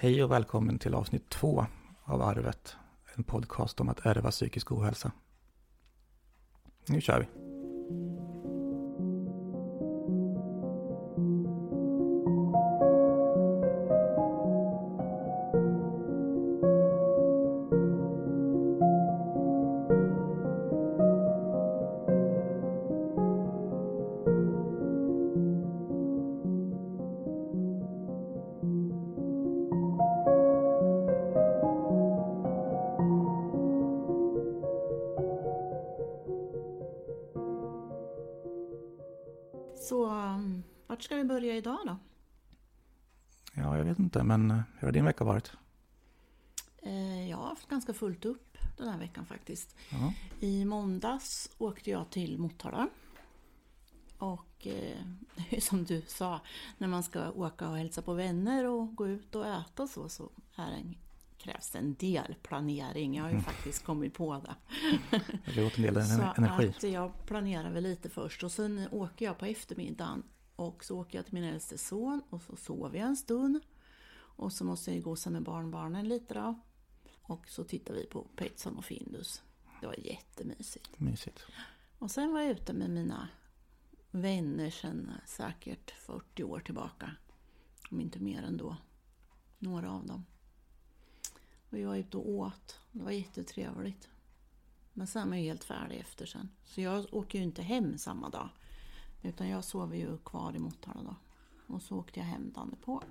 Hej och välkommen till avsnitt två av Arvet, en podcast om att ärva psykisk ohälsa. Nu kör vi! Så um, vart ska vi börja idag då? Ja, jag vet inte, men eh, hur har din vecka varit? Eh, jag har haft ganska fullt upp den här veckan faktiskt. Ja, I måndags åkte jag till Motala. Och eh, det som du sa, när man ska åka och hälsa på vänner och gå ut och äta och så, så är en, krävs det en del planering. Jag har ju faktiskt kommit på det. det åt en del Så ener- energi. att jag planerar väl lite först och sen åker jag på eftermiddagen och så åker jag till min äldste son och så sover jag en stund. Och så måste jag gosa med barnbarnen lite då. Och så tittar vi på Petson och Findus. Det var jättemysigt. Mysigt. Och sen var jag ute med mina vänner sedan säkert 40 år tillbaka. Om inte mer ändå. Några av dem. Och vi var ute och åt. Det var jättetrevligt. Men sen var jag helt färdig efter sen. Så jag åker ju inte hem samma dag. Utan jag sover ju kvar i Motala då. Och så åkte jag hem dagen på.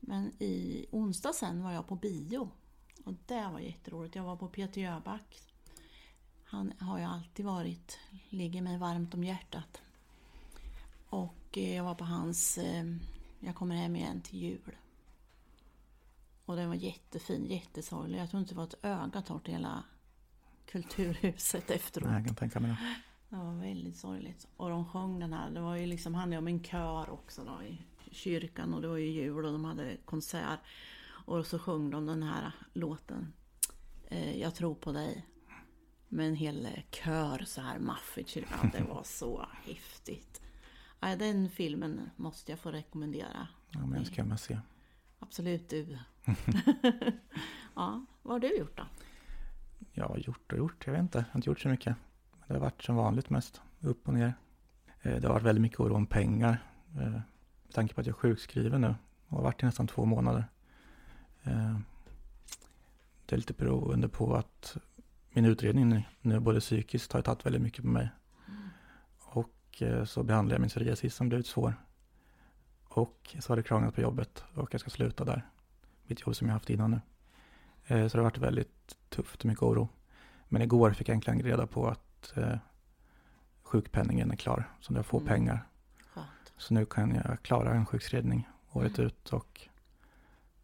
Men i onsdag sen var jag på bio. Och det var jätteroligt. Jag var på Peter Jöback. Han har ju alltid varit, ligger mig varmt om hjärtat. Och eh, jag var på hans eh, Jag kommer hem igen till jul. Och den var jättefin, jättesorglig. Jag tror inte det var ett öga torrt i hela Kulturhuset efteråt. Nej, jag kan tänka mig det. Det var väldigt sorgligt. Och de sjöng den här, det var ju liksom, handlade om en kör också då i kyrkan och det var ju jul och de hade konsert. Och så sjöng de den här låten, eh, Jag tror på dig. Med en hel kör så här maffigt kyrkan. Det var så häftigt. Nej, den filmen måste jag få rekommendera. Ja, men den ska jag med se. Absolut du. ja, vad har du gjort då? Har gjort och gjort, jag vet inte. Jag har inte gjort så mycket. Men Det har varit som vanligt mest, upp och ner. Eh, Det har varit väldigt mycket oro om pengar. eh, Med tanke på att jag är sjukskriven nu och har varit i nästan två månader. Eh, Det är lite beroende på att min utredning nu, både psykiskt har tagit väldigt mycket på mig. Och eh, så behandlar jag min psoriasis som blivit svår. Och så har det krånglat på jobbet och jag ska sluta där. Mitt jobb som jag haft innan nu. Eh, Så det har varit väldigt tufft och mycket oro. Men igår fick jag äntligen reda på att eh, sjukpenningen är klar. Så jag får Mm. pengar. Skönt. Så nu kan jag klara en sjukskrivning året ut och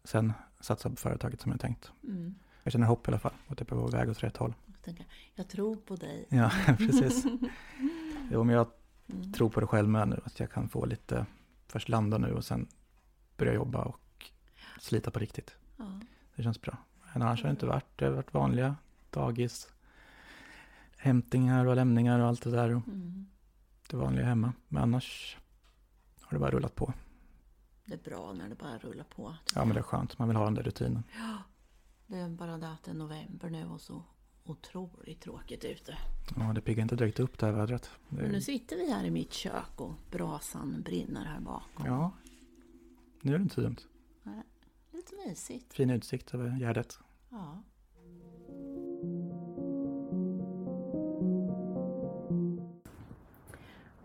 sen satsa på företaget som jag tänkt. Mm. Jag känner hopp i alla fall och att jag är på väg åt rätt håll. Jag, tänker, jag tror på dig. Ja, precis. Jo, men jag Mm. tror på det själv med nu. Att jag kan få lite, först landa nu och sen börja jobba och slita på riktigt. Ja. Det känns bra. Men annars har det inte varit, det har varit vanliga dagis, hämtningar och lämningar och allt det där. Och Mm. det vanliga hemma. Men annars har det bara rullat på. Det är bra när det bara rullar på. Ja, men det är skönt. Man vill ha den där rutinen. Det är bara det att det är november nu och så otroligt tråkigt ute. Ja, det piggar inte direkt upp det här vädret. Det Men nu är, sitter vi här i mitt kök och brasan brinner här bakom. ja, nu är det inte så dumt. Lite mysigt. Fin utsikt över Gärdet. Ja.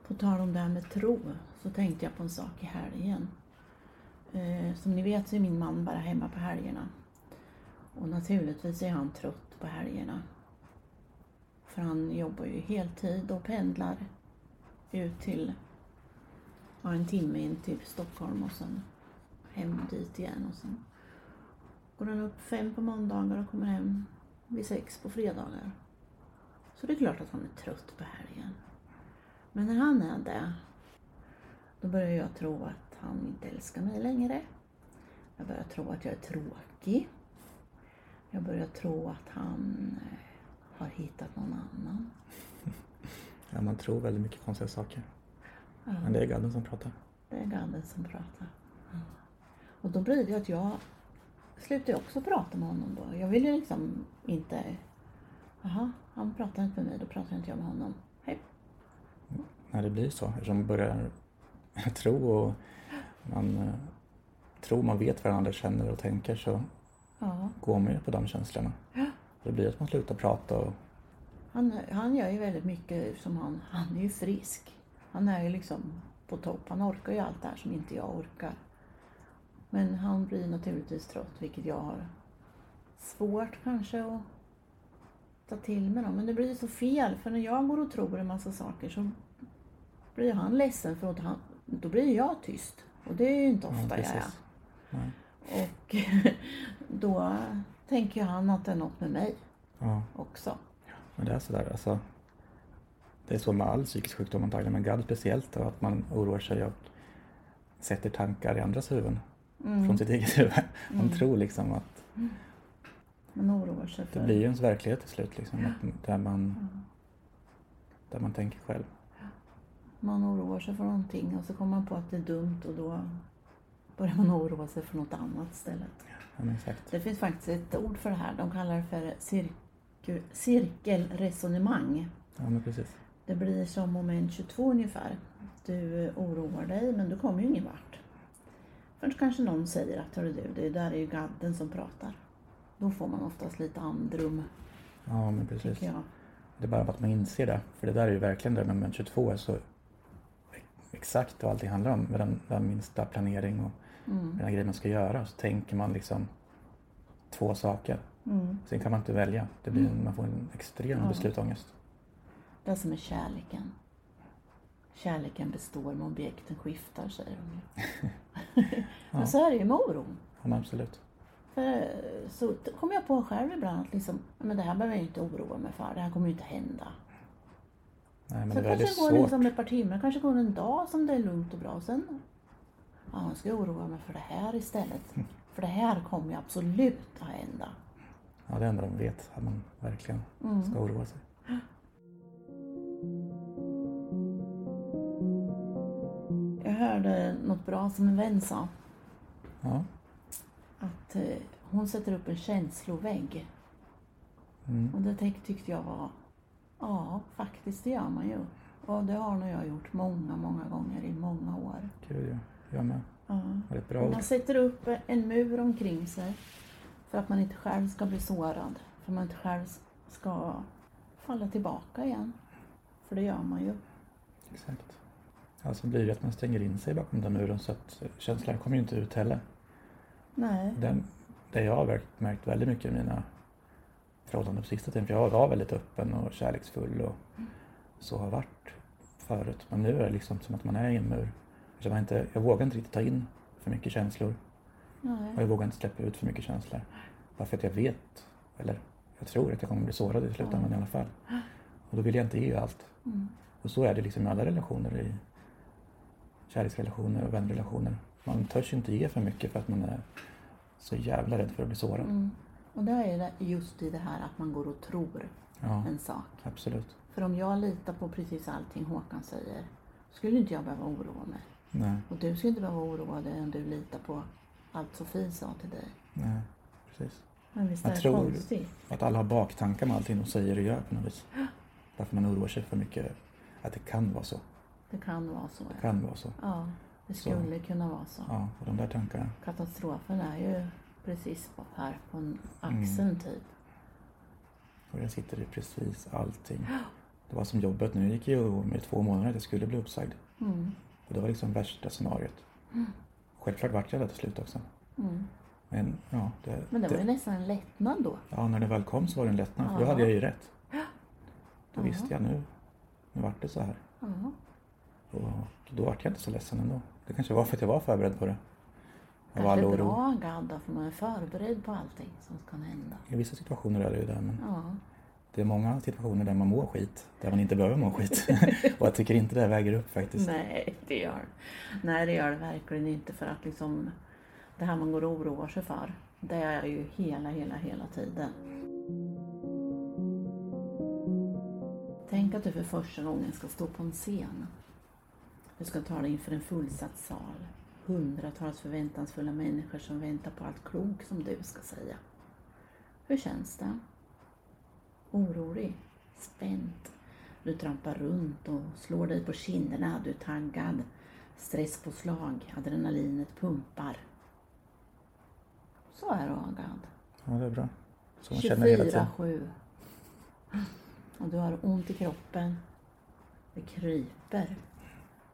På tal om det här med tro så tänkte jag på en sak i helgen. Eh, som ni vet så är min man bara hemma på helgerna. Och naturligtvis är han trött på helgerna. För han jobbar ju heltid och pendlar ut till ja, en timme in till Stockholm och sen hem dit igen. Och sen går han upp fem på måndagar och kommer hem vid sex på fredagar. Så det är klart att han är trött på helgen. Men när han är det, då börjar jag tro att han inte älskar mig längre. Jag börjar tro att jag är tråkig. Jag börjar tro att han eh, har hittat någon annan. Ja, man tror väldigt mycket konstiga saker. Ja, Men det är gadden som pratar. det är gadden som pratar. Ja. Och då blir det att jag slutade också prata med honom då. Jag ville liksom inte... Jaha, han pratar inte med mig, då pratar inte jag med honom. Hej. När det blir så, eftersom man börjar tro och man eh, tror man vet vad andra känner och tänker så Ja. går man ju på de känslorna. Ja. Det blir att man slutar prata och Han, han gör ju väldigt mycket som han... Han är ju frisk. Han är ju liksom på topp. Han orkar ju allt det här som inte jag orkar. Men han blir naturligtvis trött, vilket jag har svårt kanske att ta till mig. Då. Men det blir så fel, för när jag går och tror en massa saker så blir han ledsen för att han, då blir jag tyst. Och det är ju inte Ja, ofta jag är. Nej. Och då tänker ju han att det är något med mig Ja, också. men det är sådär alltså. Det är så med all psykisk sjukdom antagligen, men GAD speciellt då, att man oroar sig och sätter tankar i andras huvuden Mm. från sitt eget huvud. Man Mm. tror liksom att Man oroar sig det för... blir ju ens verklighet till slut liksom, att, där, man, där man tänker själv. Man oroar sig för någonting och så kommer man på att det är dumt och då börjar man oroa sig för något annat istället. Ja, exakt. Det finns faktiskt ett ord för det här. De kallar det för cirku, cirkelresonemang. Ja, men precis. Det blir som moment 22 ungefär. Du oroar dig men du kommer ju ingen vart. Förrän kanske någon säger att hörru du, det där är ju gadden som pratar. Då får man oftast lite andrum, Ja, men precis. Det är bara att man inser det. För det där är ju verkligen det med moment 22 är så exakt vad allting handlar om. Med den, den minsta planering och Mm. den här grejen man ska göra. Så tänker man liksom två saker. Mm. Sen kan man inte välja. Det blir en, man får en extrem Ja. beslutångest. Det är som med kärleken. Kärleken består men objekten skiftar, säger de ju. Ja. Men så är det ju med oron. Ja, absolut. För så kommer jag på själv ibland att liksom, men det här behöver jag inte oroa mig för. Det här kommer ju inte hända. Nej, men så det är kanske det går svårt. liksom ett par timmar, kanske går en dag som det är lugnt och bra. Och sen, ja, jag ska oroa mig för det här istället. För det här kommer ju absolut att hända. Ja, det enda de vet. Att man verkligen Mm. ska oroa sig. Jag hörde något bra som en vän sa. Ja. Att eh, hon sätter upp en känslovägg. Mm. Och det tyck- tyckte jag var, ja faktiskt det gör man ju. Och det har nog jag gjort många, många gånger i många år. Gud, ja. Jag med. Ja. Ett bra man sätter upp en mur omkring sig för att man inte själv ska bli sårad. För man inte själv ska falla tillbaka igen. För det gör man ju. Exakt. Alltså blir det att man stänger in sig bakom den muren så att känslan kommer ju inte ut heller. Nej. Den, det jag har märkt, märkt väldigt mycket i mina förhållanden på sista tiden, för jag var väldigt öppen och kärleksfull och så har varit förut. Men nu är det liksom som att man är i en mur. Så man inte, jag vågar inte riktigt ta in för mycket känslor och Nej. jag vågar inte släppa ut för mycket känslor. Bara för att jag vet, eller jag tror att jag kommer bli sårad i slutändan i alla fall. Och då vill jag inte ge allt. Mm. Och så är det liksom i alla relationer, i kärleksrelationer och vänrelationer. Man törs inte ge för mycket för att man är så jävla rädd för att bli sårad. Mm. Och det är just i det här att man går och tror Ja, en sak. absolut. För om jag litar på precis allting Håkan säger skulle inte jag behöva oroa mig. Nej, Och du skulle inte behöva oroa dig om du litar på allt Sofie sa till dig. nej, precis. Men visst är det tror- konstigt? Att alla har baktankar med allting de säger och gör på något vis. Därför man oroar sig för mycket. Att det kan vara så. Det kan vara så. Det kan vara så. ja det Så. skulle kunna vara så. Ja, och de där tankarna. Katastrofen är ju precis här på en axeln Mm. typ. Och jag sitter i precis allting. Det var som jobbet nu. Gick ju med två månader att jag skulle bli uppsagd. Mm. Och det var liksom värsta scenariot. Självklart vart jag det till slut också. Mm. Men ja, det, Men det var ju nästan en lättnad då. ja, när det väl kom så var det en lättnad. För då hade jag ju rätt. Då visste jag nu, nu vart det så här. Och då vart jag inte så ledsen ändå. Det kanske var för att jag var förberedd på det. Av all Kanske bra gadda för man är förberedd på allting som kan hända. I vissa situationer är det ju det, men. Det är många situationer där man mår skit, där man inte behöver må skit. och jag tycker inte det väger upp faktiskt. Nej, det gör Nej, det gör det verkligen inte för att liksom det här man går och oroar sig för, det är ju hela, hela, hela tiden. Tänk att du för första gången ska stå på en scen. Du ska ta dig inför en fullsatt sal. hundratals förväntansfulla människor som väntar på allt klok som du ska säga. Hur känns det? Orolig? Spänd? Du trampar runt och slår dig på kinderna. Du är taggad. Stresspåslag. Adrenalinet pumpar. Så är det Agad. Ja, det är bra. Så man känner hela tiden. 24-7. Och du har ont i kroppen. Det kryper.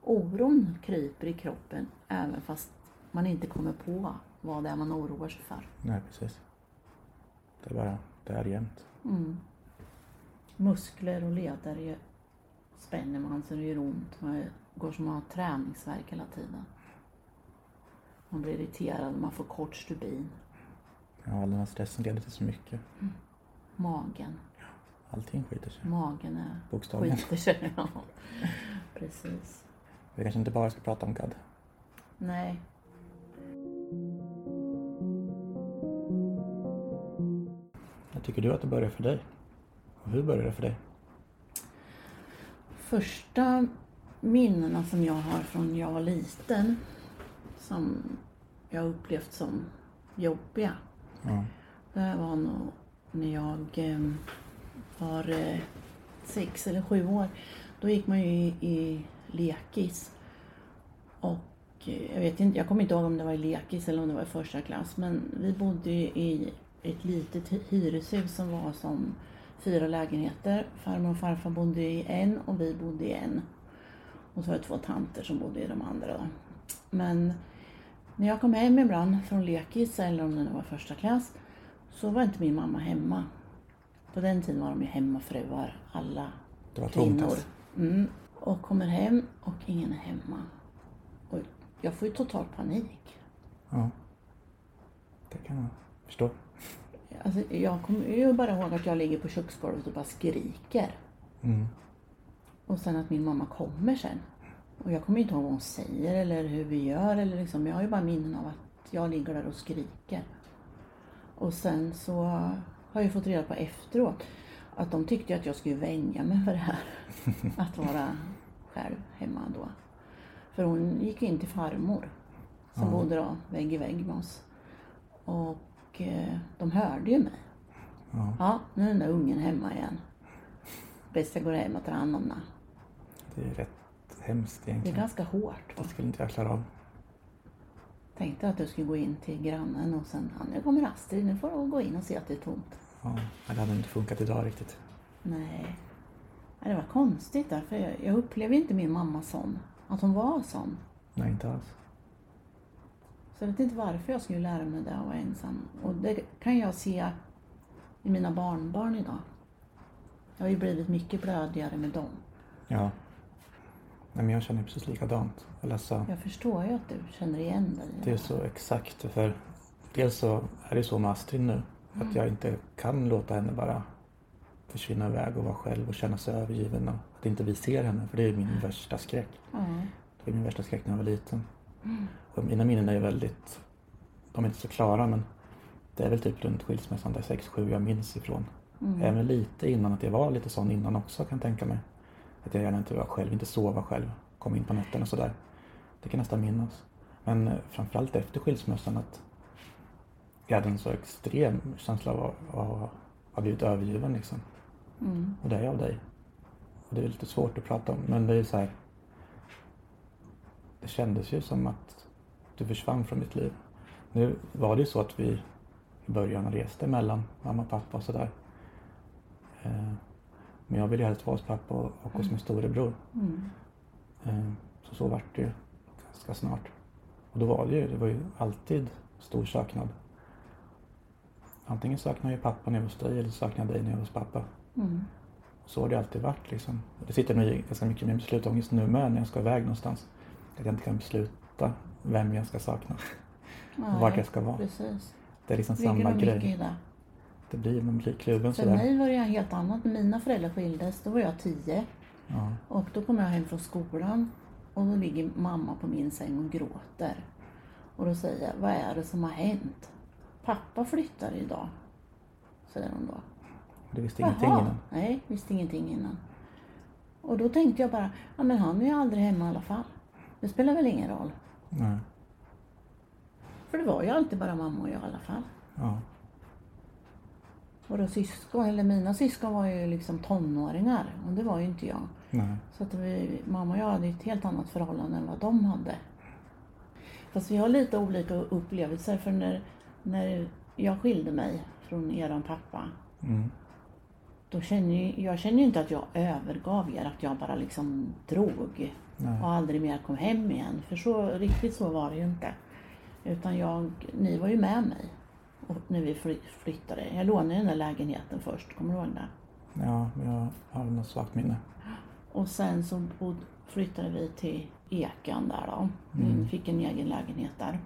Oron kryper i kroppen även fast man inte kommer på vad det är man oroar sig för. Nej, precis. Det är bara, det är jämnt. Mm. Muskler och leder spänner man så det gör ont. Man går som att ha träningsvärk hela tiden. Man blir irriterad, man får kort stubin. Ja, all den här stressen leder till så mycket. Magen. Allting skiter sig. Magen är Bokstavligen. skiter sig. Ja. Precis. Vi kanske inte bara ska prata om GAD. Nej. När tycker du att det börjar för dig? Hur börjar det för dig? Första minnena som jag har från jag var liten som jag upplevt som jobbiga. Ja. Det var nog när jag eh, var eh, sex eller sju år. Då gick man ju i, i lekis. Och eh, jag vet inte, jag kommer inte ihåg om det var i lekis eller om det var i första klass. Men vi bodde ju i ett litet hy- hyreshus som var som fyra lägenheter. Farmor och farfar bodde i en och vi bodde i en. Och så var det två tanter som bodde i de andra då. Men när jag kom hem ibland från lekis eller om det nu var första klass så var inte min mamma hemma. På den tiden var de ju hemmafruar, alla Det var kvinnor. Mm. Och kommer hem och ingen är hemma. Och jag får ju total panik. Ja. Det kan jag förstå. Alltså, jag kommer ju bara ihåg att jag ligger på köksgolvet och bara skriker. Mm. Och sen att min mamma kommer sen. Och jag kommer inte ihåg vad hon säger eller hur vi gör. Eller liksom, jag har ju bara minnen av att jag ligger där och skriker. Och sen så har jag fått reda på efteråt att de tyckte att jag skulle vänja mig för det här. Att vara själv hemma då. För hon gick in till farmor som Ja. bodde då vägg i vägg med oss. Och de hörde ju mig. Ja. Ja, nu är den där ungen hemma igen. Bäst jag går hem och tar hand om den. Det är rätt hemskt Det är egentligen. ganska hårt. Va? Det skulle inte jag klara av. Tänkte att du skulle gå in till grannen och sen, nu kommer Astrid, nu får du gå in och se att det är tomt. Ja, det hade inte funkat idag riktigt. Nej. Det var konstigt därför jag, jag upplevde inte min mamma sån. Att hon var sån. Nej, inte alls. Så jag vet inte varför jag skulle lära mig det att vara ensam. Och det kan jag se i mina barnbarn idag. Jag har ju blivit mycket blödigare med dem. Ja. Nej, men jag känner precis likadant. Så, Jag förstår ju att du känner igen dig. det är så exakt. För dels så är det så med Astrid nu. Att jag inte kan låta henne bara försvinna iväg och vara själv och känna sig övergiven. Och att inte vi ser henne. För det är min värsta skräck. Ja. Det var min värsta skräck när jag var liten. Och mina minnen är ju väldigt, de är inte så klara men det är väl typ runt skilsmässan där 6-7 jag minns ifrån. Mm. Även lite innan, att jag var lite sån innan också kan jag tänka mig. Att jag gärna inte var själv, inte sova själv, kom in på nätterna och sådär. Det kan jag nästan minnas. Men eh, framförallt efter skilsmässan att jag hade en så extrem känsla av att av att ha blivit övergiven liksom. Mm. Och det är jag av dig. Och det är lite svårt att prata om, men det är så här. Det kändes ju som att du försvann från mitt liv. Nu var det ju så att vi i början reste mellan mamma och pappa och sådär. Eh, Men jag ville helst vara hos pappa och hos min storebror. Mm. Eh, Så så vart det ju ganska snart. Och då var det ju, det var ju alltid stor saknad. Antingen saknade jag pappa när jag var hos dig eller saknade jag dig när jag var hos pappa. Mm. Så har det alltid varit liksom. Det sitter nog i ganska mycket med beslutsångest nu med när jag ska iväg någonstans. Att jag inte kan besluta vem jag ska sakna. Och vart jag ska vara. Precis. Det är liksom ligger samma grej. det. Blir, man blir kluven För sådär. mig var det helt annat. När mina föräldrar skildes, då var jag tio. Ja. Och då kommer jag hem från skolan och då ligger mamma på min säng och gråter. Och då säger jag, vad är det som har hänt? Pappa flyttar idag, säger hon då. Du visste ingenting innan. Nej, visste ingenting innan. Och då tänkte jag bara, ja men han är ju aldrig hemma i alla fall. Det spelar väl ingen roll. Nej. För det var ju alltid bara mamma och jag i alla fall. Ja. Våra syskon, eller mina syskon var ju liksom tonåringar och det var ju inte jag. Nej. Så att vi, mamma och jag hade ett helt annat förhållande än vad de hade. Fast vi har lite olika upplevelser för när, när jag skilde mig från eran pappa Mm. Då känner ju, jag känner inte att jag övergav er, att jag bara liksom drog Nej. och aldrig mer kom hem igen. För så, riktigt så var det ju inte. Utan jag, ni var ju med mig och när vi fly- flyttade. Jag lånade den där lägenheten först, kommer du ihåg det? Ja, jag har något svagt minne. Och sen så bod, flyttade vi till Ekan där då. Vi Mm. fick en egen lägenhet där.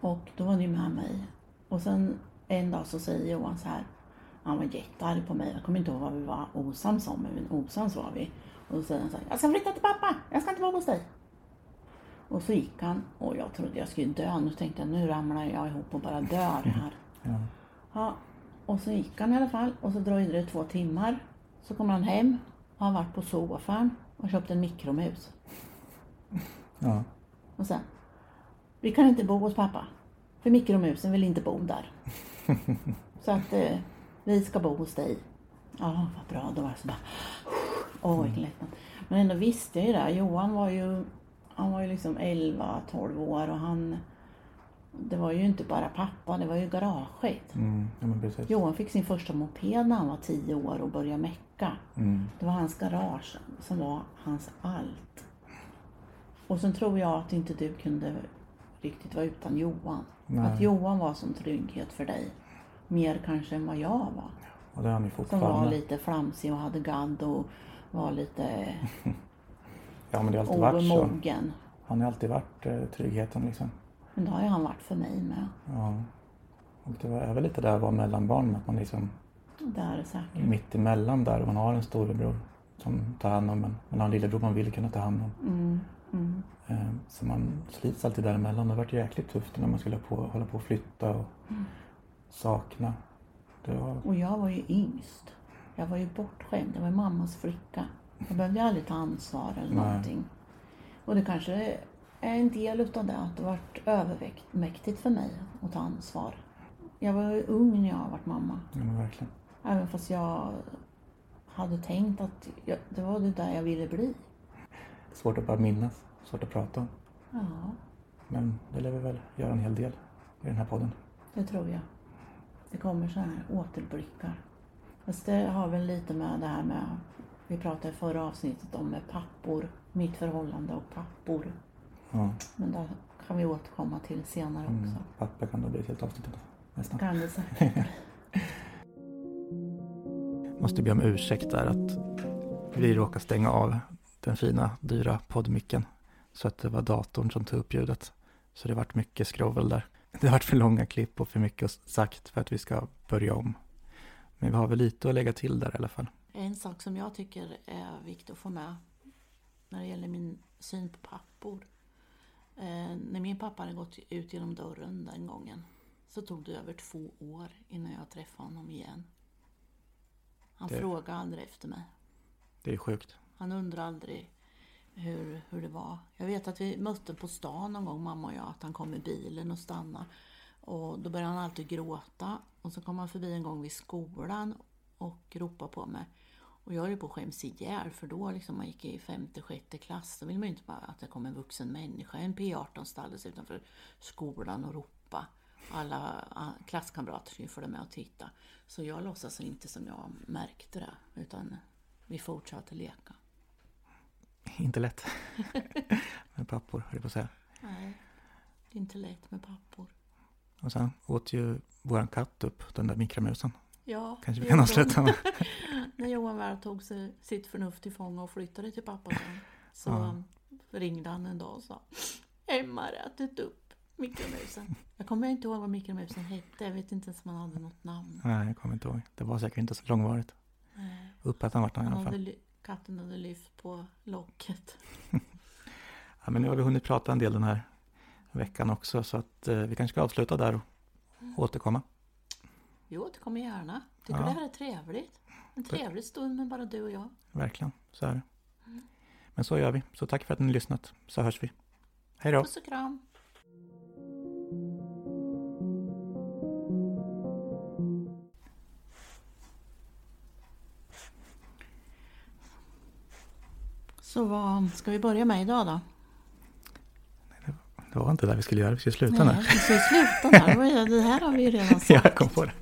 Och då var ni med mig. Och sen en dag så säger Johan så här. Han var jättearg på mig. Jag kommer inte ihåg vad vi var osams om, men osams var vi. Och då säger han så här. Jag ska flytta till pappa. Jag ska inte vara hos dig. Och så gick han och jag trodde jag skulle dö. Nu tänkte jag nu ramlar jag ihop och bara dör här. Ja. Ja, och så gick han i alla fall och så dröjde det två timmar. Så kom han hem och han varit på soffan och köpt en mikromus. Ja. Och sen, vi kan inte bo hos pappa. För mikromusen vill inte bo där. så att eh, vi ska bo hos dig. Ja, vad bra. Då var jag så bara, åh vilken lättnad. Men ändå visste jag ju det. Johan var ju, han var ju liksom 11-12 år och han, det var ju inte bara pappa, det var ju garaget. Mm. Ja. Johan fick sin första moped när han var 10 år och började mecka. Mm. Det var hans garage som var hans allt. Och sen tror jag att inte du kunde riktigt vara utan Johan. Nej. Att Johan var som trygghet för dig. Mer kanske än vad jag var. Och det har ni Som var fortfarande. lite flamsig och hade gadd och var lite Ja, men det har alltid varit så. Han har alltid varit eh, tryggheten liksom. Men det har ju han varit för mig med. Ja. Och det var är väl lite där att vara mellanbarn, att man liksom Det är det säkert. mitt emellan där och man har en storebror som tar hand om en. Man har en lillebror man vill kunna ta hand om. Mm, mm. Eh, Så man slits alltid däremellan. Det har varit jäkligt tufft när man skulle på, hålla på och flytta och sakna. Var, Och jag var ju yngst. Jag var ju bortskämd. Jag var ju mammas flicka. Jag behövde aldrig ta ansvar eller Nej. någonting. Och det kanske är en del utav det, att det varit övermäktigt för mig att ta ansvar. Jag var ju ung när jag varit mamma. ja, men verkligen. Även fast jag hade tänkt att jag, det var det där jag ville bli. Svårt att bara minnas, svårt att prata om. Ja, Men det lär vi väl göra en hel del i den här podden. det tror jag. Det kommer så här återblickar. Fast det har väl lite med det här med, vi pratade i förra avsnittet om med pappor, mitt förhållande och pappor. Ja, Men det kan vi återkomma till senare mm, också. pappa kan då bli ett helt avsnitt nästan. Kan det säkert. Måste be om ursäkt där att vi råkade stänga av den fina, dyra poddmicken. Så att det var datorn som tog upp ljudet. Så det vart mycket skrovel där. Det vart för långa klipp och för mycket sagt för att vi ska börja om. Men vi har väl lite att lägga till där i alla fall. En sak som jag tycker är viktigt att få med när det gäller min syn på pappor. Eh, när min pappa hade gått ut genom dörren den gången så tog det över två år innan jag träffade honom igen. Han Det- frågade aldrig efter mig. Det är sjukt. Han undrade aldrig hur, hur det var. Jag vet att vi mötte på stan någon gång, mamma och jag, att han kom i bilen och stannade. Och då började han alltid gråta. Och så kom han förbi en gång vid skolan och ropade på mig. Och jag höll på att skäms ihjäl för då liksom man gick i femte, sjätte klass då vill man ju inte bara att det kom en vuxen människa, en P18 ställdes utanför skolan och ropa. Alla klasskamrater skulle följa med och titta. Så jag låtsas inte som jag märkte det utan vi fortsatte leka. Inte lätt. Med pappor, höll jag på att säga. Nej, det är inte lätt med pappor. Och sen åt ju våran katt upp den där mikromusen. Ja, Kanske vi kan avsluta med. När Johan väl tog sig sitt förnuft till fånga och flyttade till pappa sen, så Ja. ringde han en dag och sa Emma har ätit upp mikromusen. Jag kommer inte ihåg vad mikromusen hette. Jag vet inte ens om han hade något namn. Nej, jag kommer inte ihåg. Det var säkert inte så långvarigt. Nej, Uppäten vart han i alla fall. Katten hade lyft på locket. Ja, men nu har vi hunnit prata en del den här veckan också. Så att eh, vi kanske ska avsluta där och återkomma. Vi återkommer gärna. Tycker Ja. det här är trevligt. En trevlig stund med bara du och jag. Verkligen, så är det. Men så gör vi. Så tack för att ni har lyssnat. Så hörs vi. Hej då. Puss och kram. Så vad ska vi börja med idag då? Det var inte där vi skulle göra, vi skulle sluta nu. Nej, vi ska sluta där. Det Det här har vi ju redan sagt. Ja, jag kom på det.